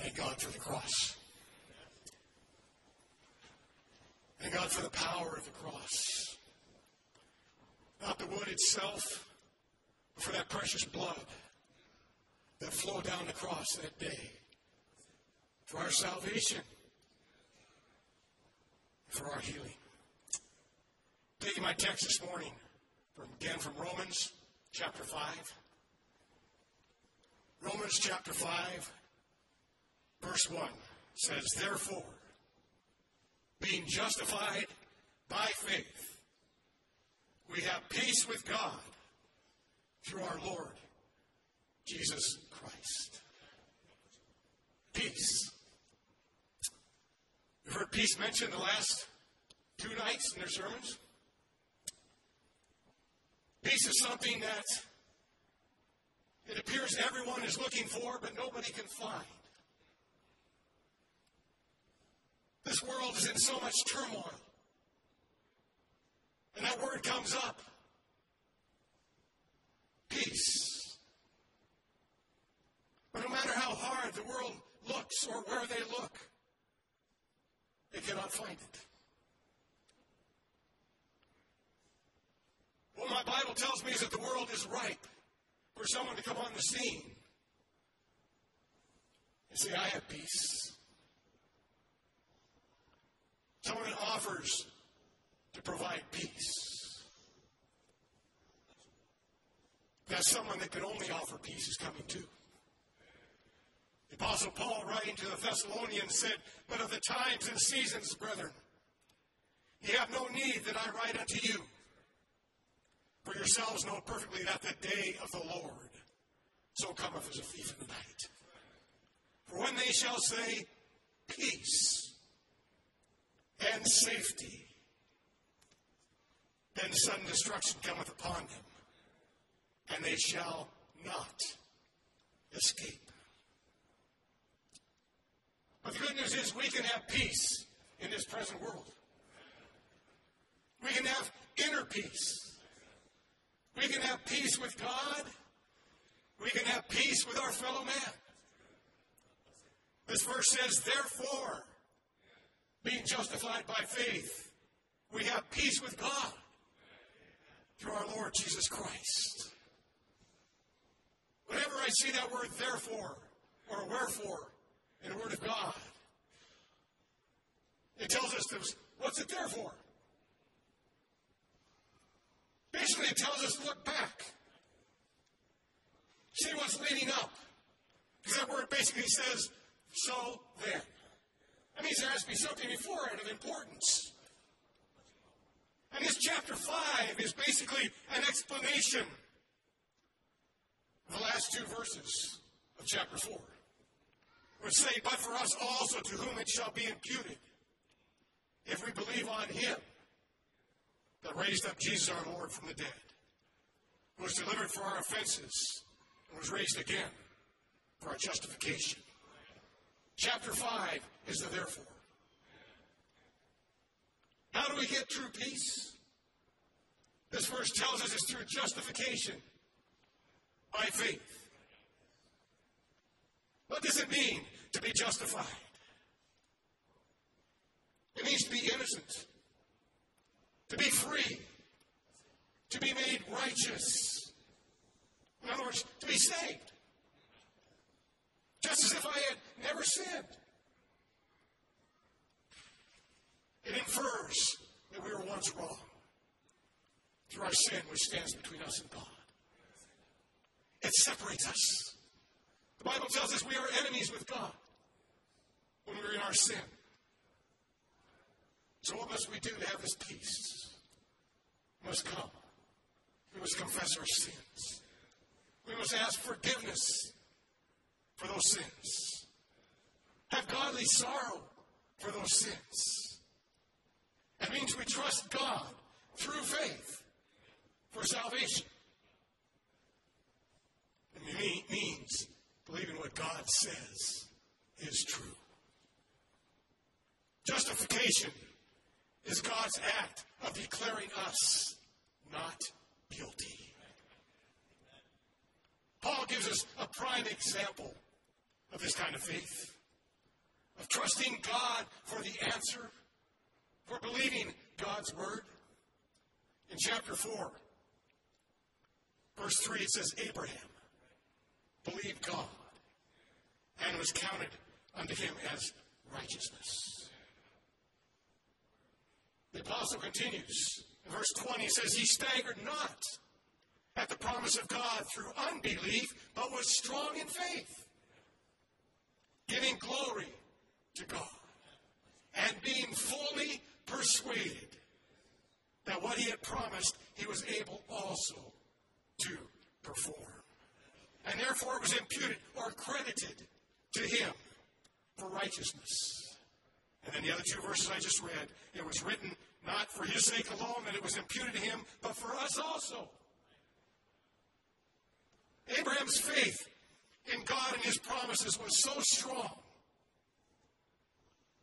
Thank God for the cross. Thank God for the power of the cross. Not the wood itself, but for that precious blood that flowed down the cross that day for our salvation, for our healing. Taking my text this morning, from, again from Romans chapter 5. Romans chapter 5, verse 1 says, Therefore, being justified by faith, we have peace with God through our Lord Jesus Christ. Peace. You've heard peace mentioned the last two nights in their sermons. Peace is something that it appears everyone is looking for, but nobody can find. This world is in so much turmoil. And that word comes up peace. But no matter how hard the world looks or where they look, they cannot find it. What my Bible tells me is that the world is ripe for someone to come on the scene and say, I have peace. Someone that offers to provide peace. That someone that could only offer peace is coming too. The Apostle Paul, writing to the Thessalonians, said, But of the times and seasons, brethren, ye have no need that I write unto you. For yourselves know perfectly that the day of the Lord so cometh as a thief in the night. For when they shall say, Peace and safety, then sudden destruction cometh upon them, and they shall not escape. But the good news is we can have peace in this present world. We can have inner peace. We can have peace with God. We can have peace with our fellow man. This verse says, therefore, being justified by faith, we have peace with God through our Lord Jesus Christ. Whenever I see that word therefore or wherefore in the Word of God, it tells us this, what's it there for? Basically, it tells us to look back. See what's leading up. Because that word basically says, so then. That means there has to be something before it of importance. And this chapter 5 is basically an explanation of the last two verses of chapter 4. Which say, But for us also to whom it shall be imputed, if we believe on him that raised up Jesus our Lord from the dead, who was delivered for our offenses, and was raised again for our justification. Chapter 5 is the therefore. How do we get true peace? This verse tells us it's through justification by faith. What does it mean to be justified? It means to be innocent, to be free, to be made righteous. In other words, to be saved. Just as if I had never sinned. It infers that we were once wrong through our sin, which stands between us and God. It separates us. The Bible tells us we are enemies with God when we're in our sin. So, what must we do to have this peace? We must come. We must confess our sins. We must ask forgiveness for those sins. Have godly sorrow for those sins. That means we trust God through faith for salvation. It means believing what God says is true. Justification is God's act of declaring us not guilty. Paul gives us a prime example of this kind of faith. of trusting God for the answer, for believing God's word. In chapter 4, verse 3, it says, Abraham believed God and was counted unto him as righteousness. The apostle continues. In verse 20, he says, He staggered not at the promise of God through unbelief, but was strong in faith, giving glory to God, and being fully persuaded that what he had promised, he was able also to perform. And therefore it was imputed or credited to him for righteousness. And then the other two verses I just read, it was written not for his sake alone that it was imputed to him, but for us also. Abraham's faith in God and his promises was so strong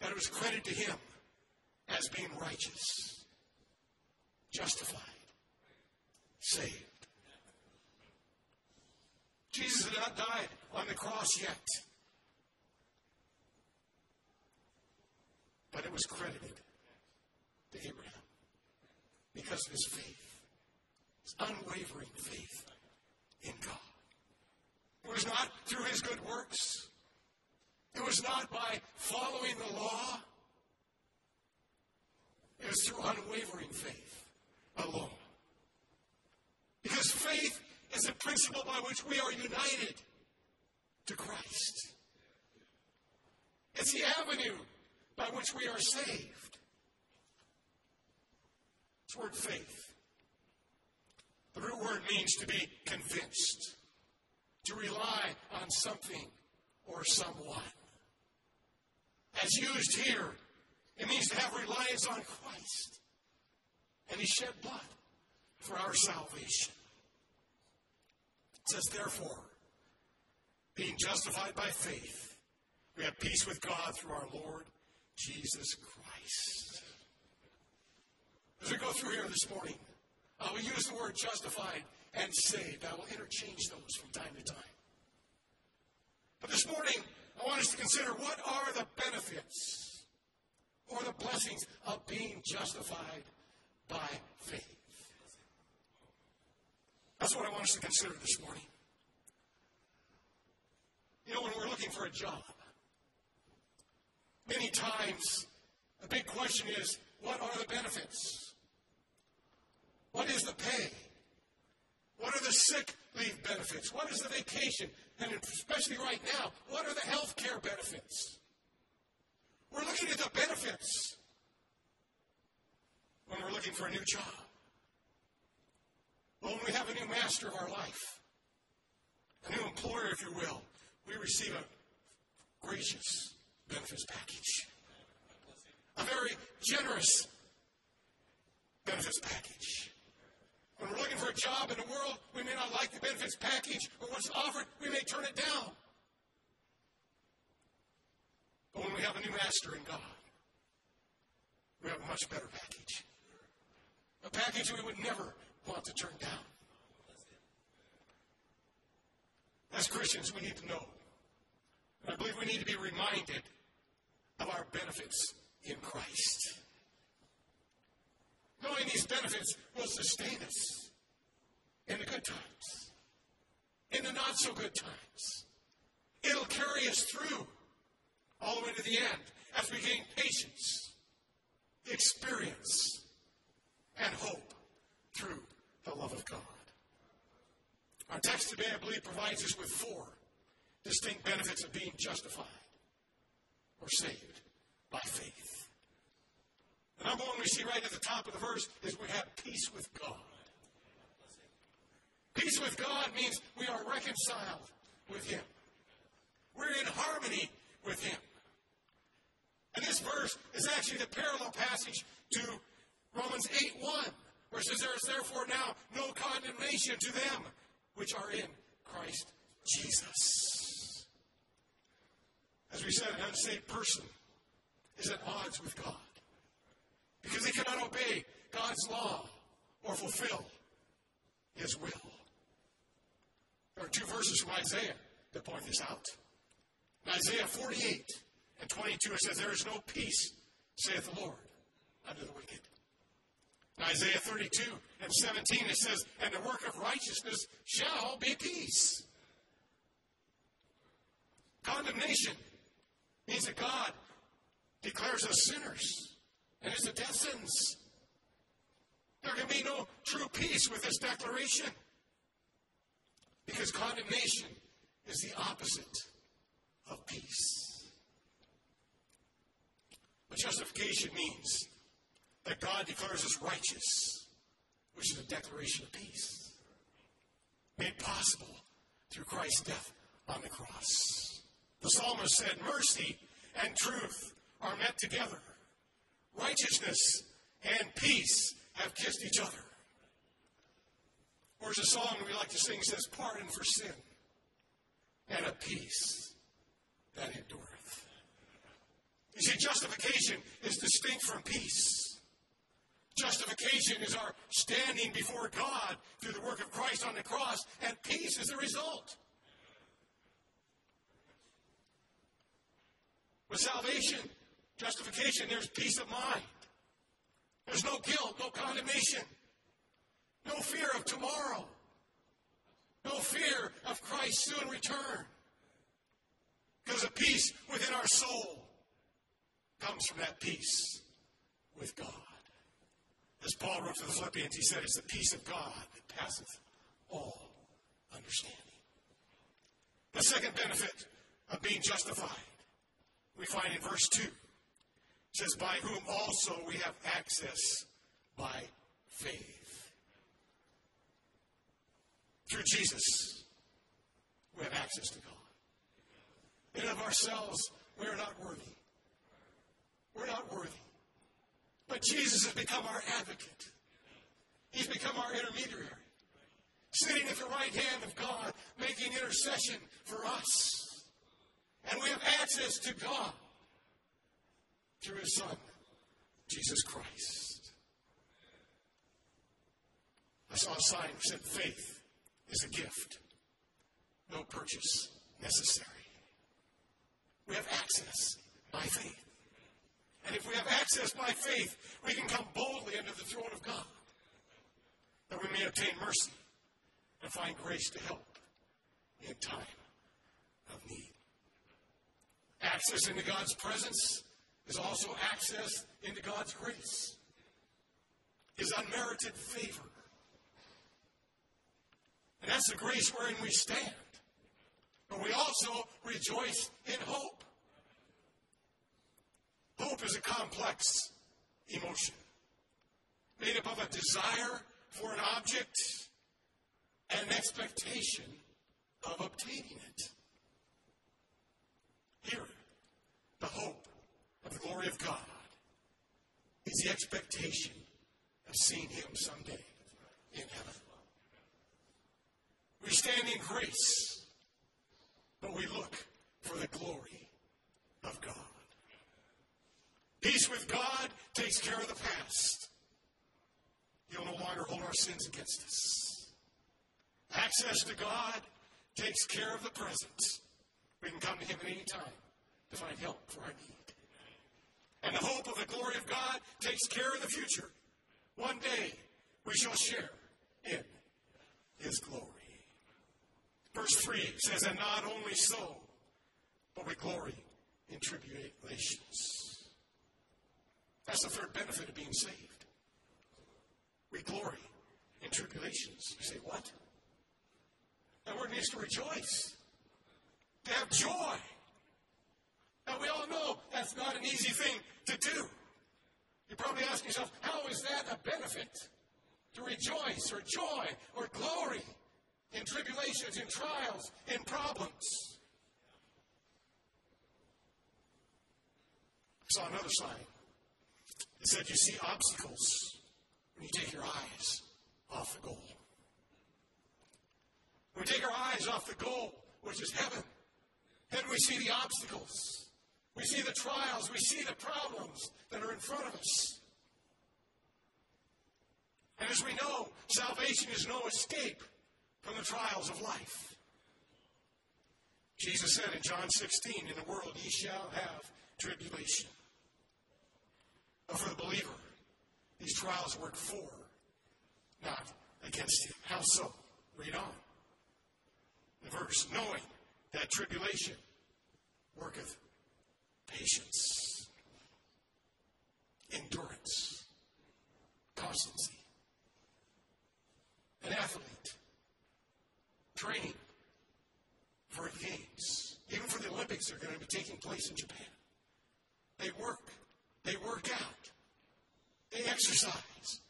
that it was credited to him as being righteous, justified, saved. Jesus had not died on the cross yet. But it was credited to Abraham because of his faith, his unwavering faith in God. It was not through his good works. It was not by following the law. It was through unwavering faith alone. Because faith is a principle by which we are united to Christ. It's the avenue by which we are saved. It's word faith. The root word means to be convinced, to rely on something or someone. As used here, it means to have reliance on Christ. And He shed blood for our salvation. It says, therefore, being justified by faith, we have peace with God through our Lord Jesus Christ. As we go through here this morning, uh, we use the word justified and saved. I will interchange those from time to time. But this morning, I want us to consider what are the benefits or the blessings of being justified by faith. That's what I want us to consider this morning. You know, when we're looking for a job, many times the big question is what are the benefits? What is the pay? What are the sick leave benefits? What is the vacation? And especially right now, what are the health care benefits? We're looking at the benefits when we're looking for a new job. When we have a new master of our life, a new employer, if you will, we receive a gracious benefits package. A very generous benefits package. When we're looking for a job in the world, we may not like the benefits package or what's offered, we may turn it down. But when we have a new master in God, we have a much better package. A package we would never want to turn down. As Christians, we need to know. And I believe we need to be reminded of our benefits in Christ. Knowing these benefits will sustain us in the good times, in the not so good times. It'll carry us through all the way to the end as we gain patience, experience, and hope through the love of God. Our text today, I believe, provides us with four distinct benefits of being justified or saved by faith. The number one we see right at the top of the verse is we have peace with God. Peace with God means we are reconciled with Him. We're in harmony with Him. And this verse is actually the parallel passage to Romans 8 1, where it says, There is therefore now no condemnation to them which are in Christ Jesus. As we said, an unsaved person is at odds with God because they cannot obey God's law or fulfill His will. There are two verses from Isaiah that point this out. In Isaiah 48, and 22, it says, There is no peace, saith the Lord, unto the wicked. In Isaiah 32 and 17, it says, And the work of righteousness shall be peace. Condemnation means that God declares us sinners, and it's a death sentence. There can be no true peace with this declaration because condemnation is the opposite of peace. But justification means that God declares us righteous, which is a declaration of peace, made possible through Christ's death on the cross. The psalmist said, Mercy and truth are met together. Righteousness and peace have kissed each other. Or as a song we like to sing says, Pardon for sin and a peace that endureth. You see, justification is distinct from peace. Justification is our standing before God through the work of Christ on the cross, and peace is the result. With salvation, justification, there's peace of mind. There's no guilt, no condemnation, no fear of tomorrow, no fear of Christ's soon return. Because the peace within our soul comes from that peace with God. As Paul wrote to the Philippians, he said, It's the peace of God that passeth all understanding. The second benefit of being justified, we find in verse 2 says, By whom also we have access by faith. Through Jesus, we have access to God. In of ourselves, we are not worthy. We're not worthy. But Jesus has become our advocate. He's become our intermediary, sitting at the right hand of God, making intercession for us. And we have access to God through his Son, Jesus Christ. I saw a sign that said, Faith is a gift, no purchase necessary. We have access by faith. And if we have access by faith, we can come boldly into the throne of God that we may obtain mercy and find grace to help in time of need. Access into God's presence is also access into God's grace, His unmerited favor. And that's the grace wherein we stand. But we also rejoice in hope. Hope is a complex emotion made up of a desire for an object and an expectation of obtaining it. Here, the hope of the glory of God is the expectation of seeing Him someday in heaven. We stand in grace, but we look for the glory of God. Peace with God takes care of the past. He'll no longer hold our sins against us. Access to God takes care of the present. We can come to Him at any time to find help for our need. Hope of the glory of God takes care of the future. One day we shall share in His glory. Verse 3 says, And not only so, but we glory in tribulations. That's the third benefit of being saved. We glory in tribulations. You say, what? That word means to rejoice, to have joy. Now, we all know that's not an easy thing to do. You're probably asking yourself, how is that a benefit? To rejoice or joy or glory in tribulations, in trials, in problems. I saw another sign it said, You see obstacles when you take your eyes off the goal. When we take our eyes off the goal, which is heaven, then we see the obstacles. We see the trials. We see the problems that are in front of us. And as we know, salvation is no escape from the trials of life. Jesus said in John 16, In the world ye shall have tribulation. But for the believer, these trials work for, not against him. How so? Read on. The verse, knowing that tribulation patience, endurance, constancy. An athlete training for games, even for the Olympics that are going to be taking place in Japan. They work, they work out, they exercise,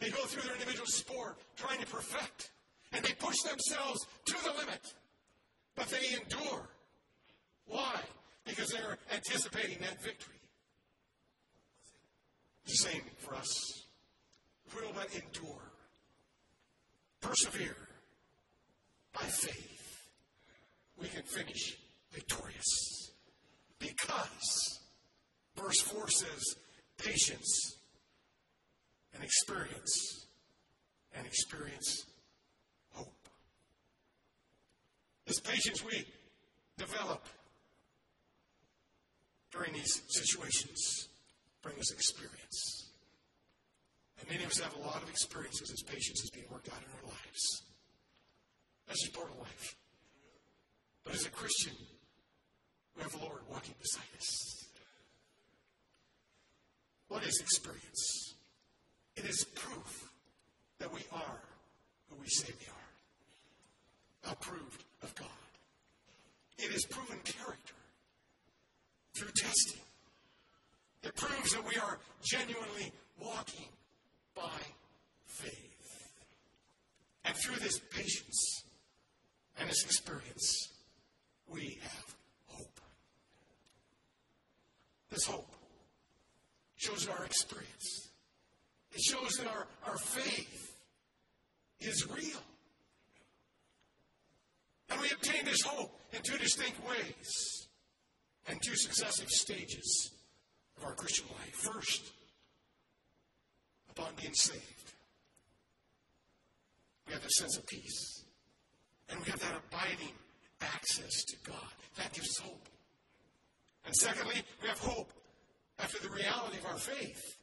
they go through their individual sport trying to perfect, and they push themselves to the limit, but they endure. Why? Because they're anticipating that victory. The same for us. If we will but endure, persevere by faith, we can finish victorious. Because, verse 4 says, patience and experience, and experience hope. This patience we develop during these situations bring us experience. And many of us have a lot of experiences as patience is being worked out in our lives. That's just part of life. But as a Christian, we have the Lord walking beside us. What experience? It is proof that we are who we say we are, approved of God. It is proven character through testing. It proves that we are genuinely walking by faith. And through this patience and this experience, we have hope. This hope shows our experience. It shows that our, our faith is real. And we obtain this hope in two distinct ways and two successive stages of our Christian life. First, upon being saved, we have a sense of peace. And we have that abiding access to God. That gives us hope. And secondly, we have hope after the reality of our faith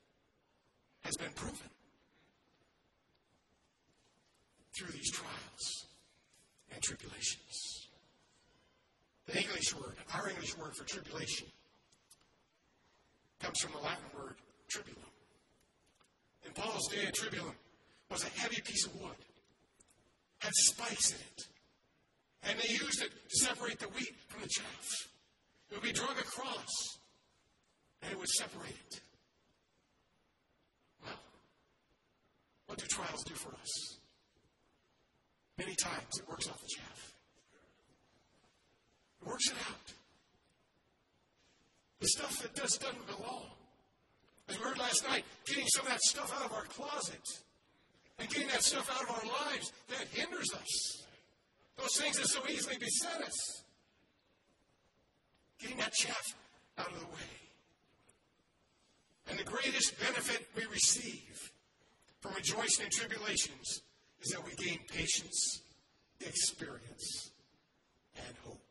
has been proven through these trials and tribulations. The English word, our English word for tribulation, comes from the Latin word tribulum. In Paul's day, a tribulum was a heavy piece of wood, had spikes in it, and they used it to separate the wheat from the chaff. It would be drug across, and it would separate it. Well, what do trials do for us? Many times it works off the chaff. It works it out. The stuff that just doesn't belong. As we heard last night, getting some of that stuff out of our closet and getting that stuff out of our lives that hinders us. Those things that so easily beset us. Getting that chaff out of the way. And the greatest benefit we receive from rejoicing in tribulations is that we gain patience, experience, and hope.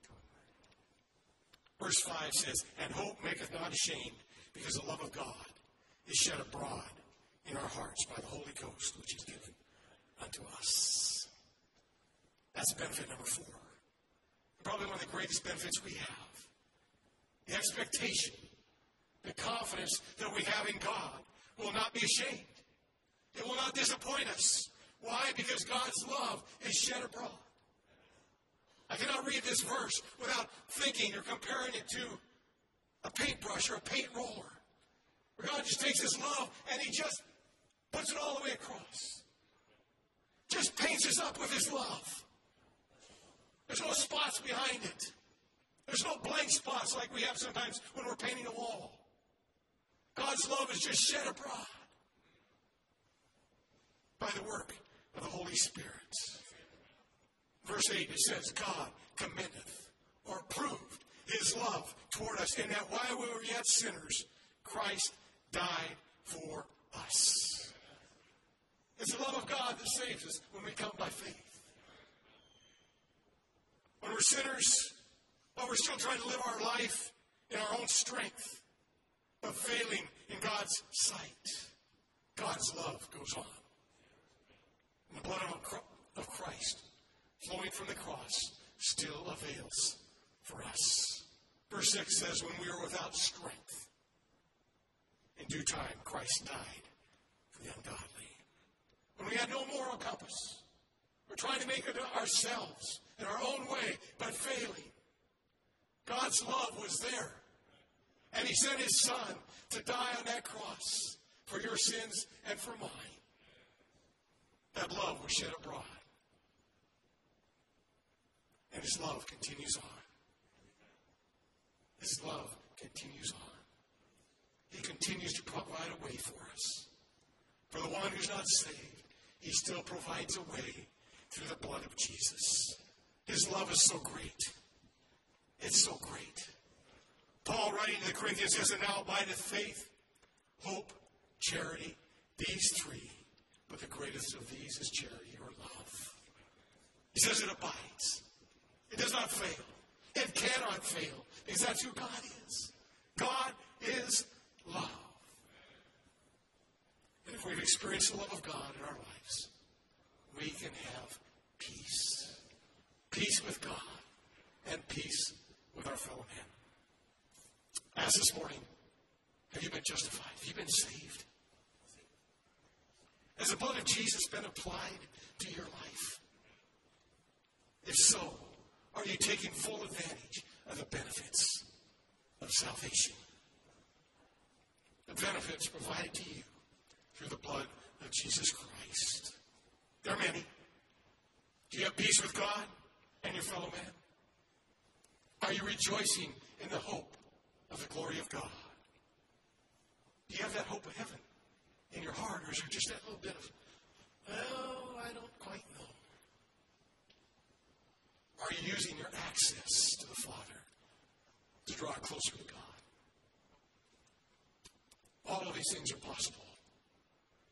Verse 5 says, And hope maketh not ashamed, because the love of God is shed abroad in our hearts by the Holy Ghost, which is given unto us. That's benefit number four. Probably one of the greatest benefits we have. The expectation, the confidence that we have in God will not be ashamed. It will not disappoint us. Why? Because God's love is shed abroad. I cannot read this verse without thinking or comparing it to a paintbrush or a paint roller. Where God just takes his love and he just puts it all the way across. Just paints us up with his love. There's no spots behind it. There's no blank spots like we have sometimes when we're painting a wall. God's love is just shed abroad by the work of the Holy Spirit. Verse 8, it says, God commendeth or proved his love toward us in that while we were yet sinners, Christ died for us. It's the love of God that saves us when we come by faith. When we're sinners, while we're still trying to live our life in our own strength, but failing in God's sight. God's love goes on. And the blood of Christ flowing from the cross still avails for us. Verse 6 says, When we were without strength, in due time Christ died for the ungodly. When we had no moral compass, we're trying to make it ourselves in our own way, but failing. God's love was there. And He sent His Son to die on that cross for your sins and for mine. That love was shed abroad. And His love continues on. His love continues on. He continues to provide a way for us. For the one who's not saved, He still provides a way through the blood of Jesus. His love is so great. It's so great. Paul, writing to the Corinthians, says, And now abideth faith, hope, charity, these three. But the greatest of these is charity or love. He says it abides. It does not fail. It cannot fail because that's who God is. God is love. And if we've experienced the love of God in our lives, we can have peace. Peace with God and peace with our fellow man. As this morning, have you been justified? Have you been saved? Has the blood of Jesus been applied to your life? If so, are you taking full advantage of the benefits of salvation? The benefits provided to you through the blood of Jesus Christ. There are many. Do you have peace with God and your fellow man? Are you rejoicing in the hope of the glory of God? Do you have that hope of heaven in your heart, or is there just that little bit of, well, I don't quite know? Are you using your access to the Father to draw closer to God? All of these things are possible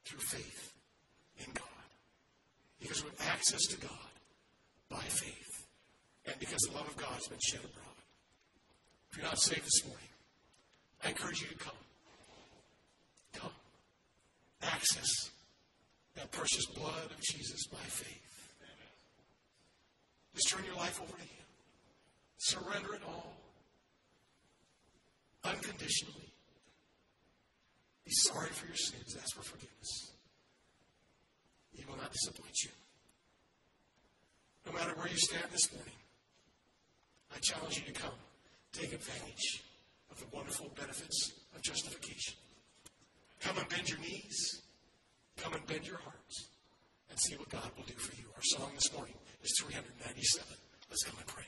through faith in God. Because we have access to God by faith. And because the love of God has been shed abroad. If you're not saved this morning, I encourage you to come. Come. Access that precious blood of Jesus by faith. Just turn your life over to Him. Surrender it all. Unconditionally. Be sorry for your sins. Ask for forgiveness. He will not disappoint you. No matter where you stand this morning, I challenge you to come. Take advantage of the wonderful benefits of justification. Come and bend your knees. Come and bend your hearts and see what God will do for you. Our song this morning is 397. Let's come and pray.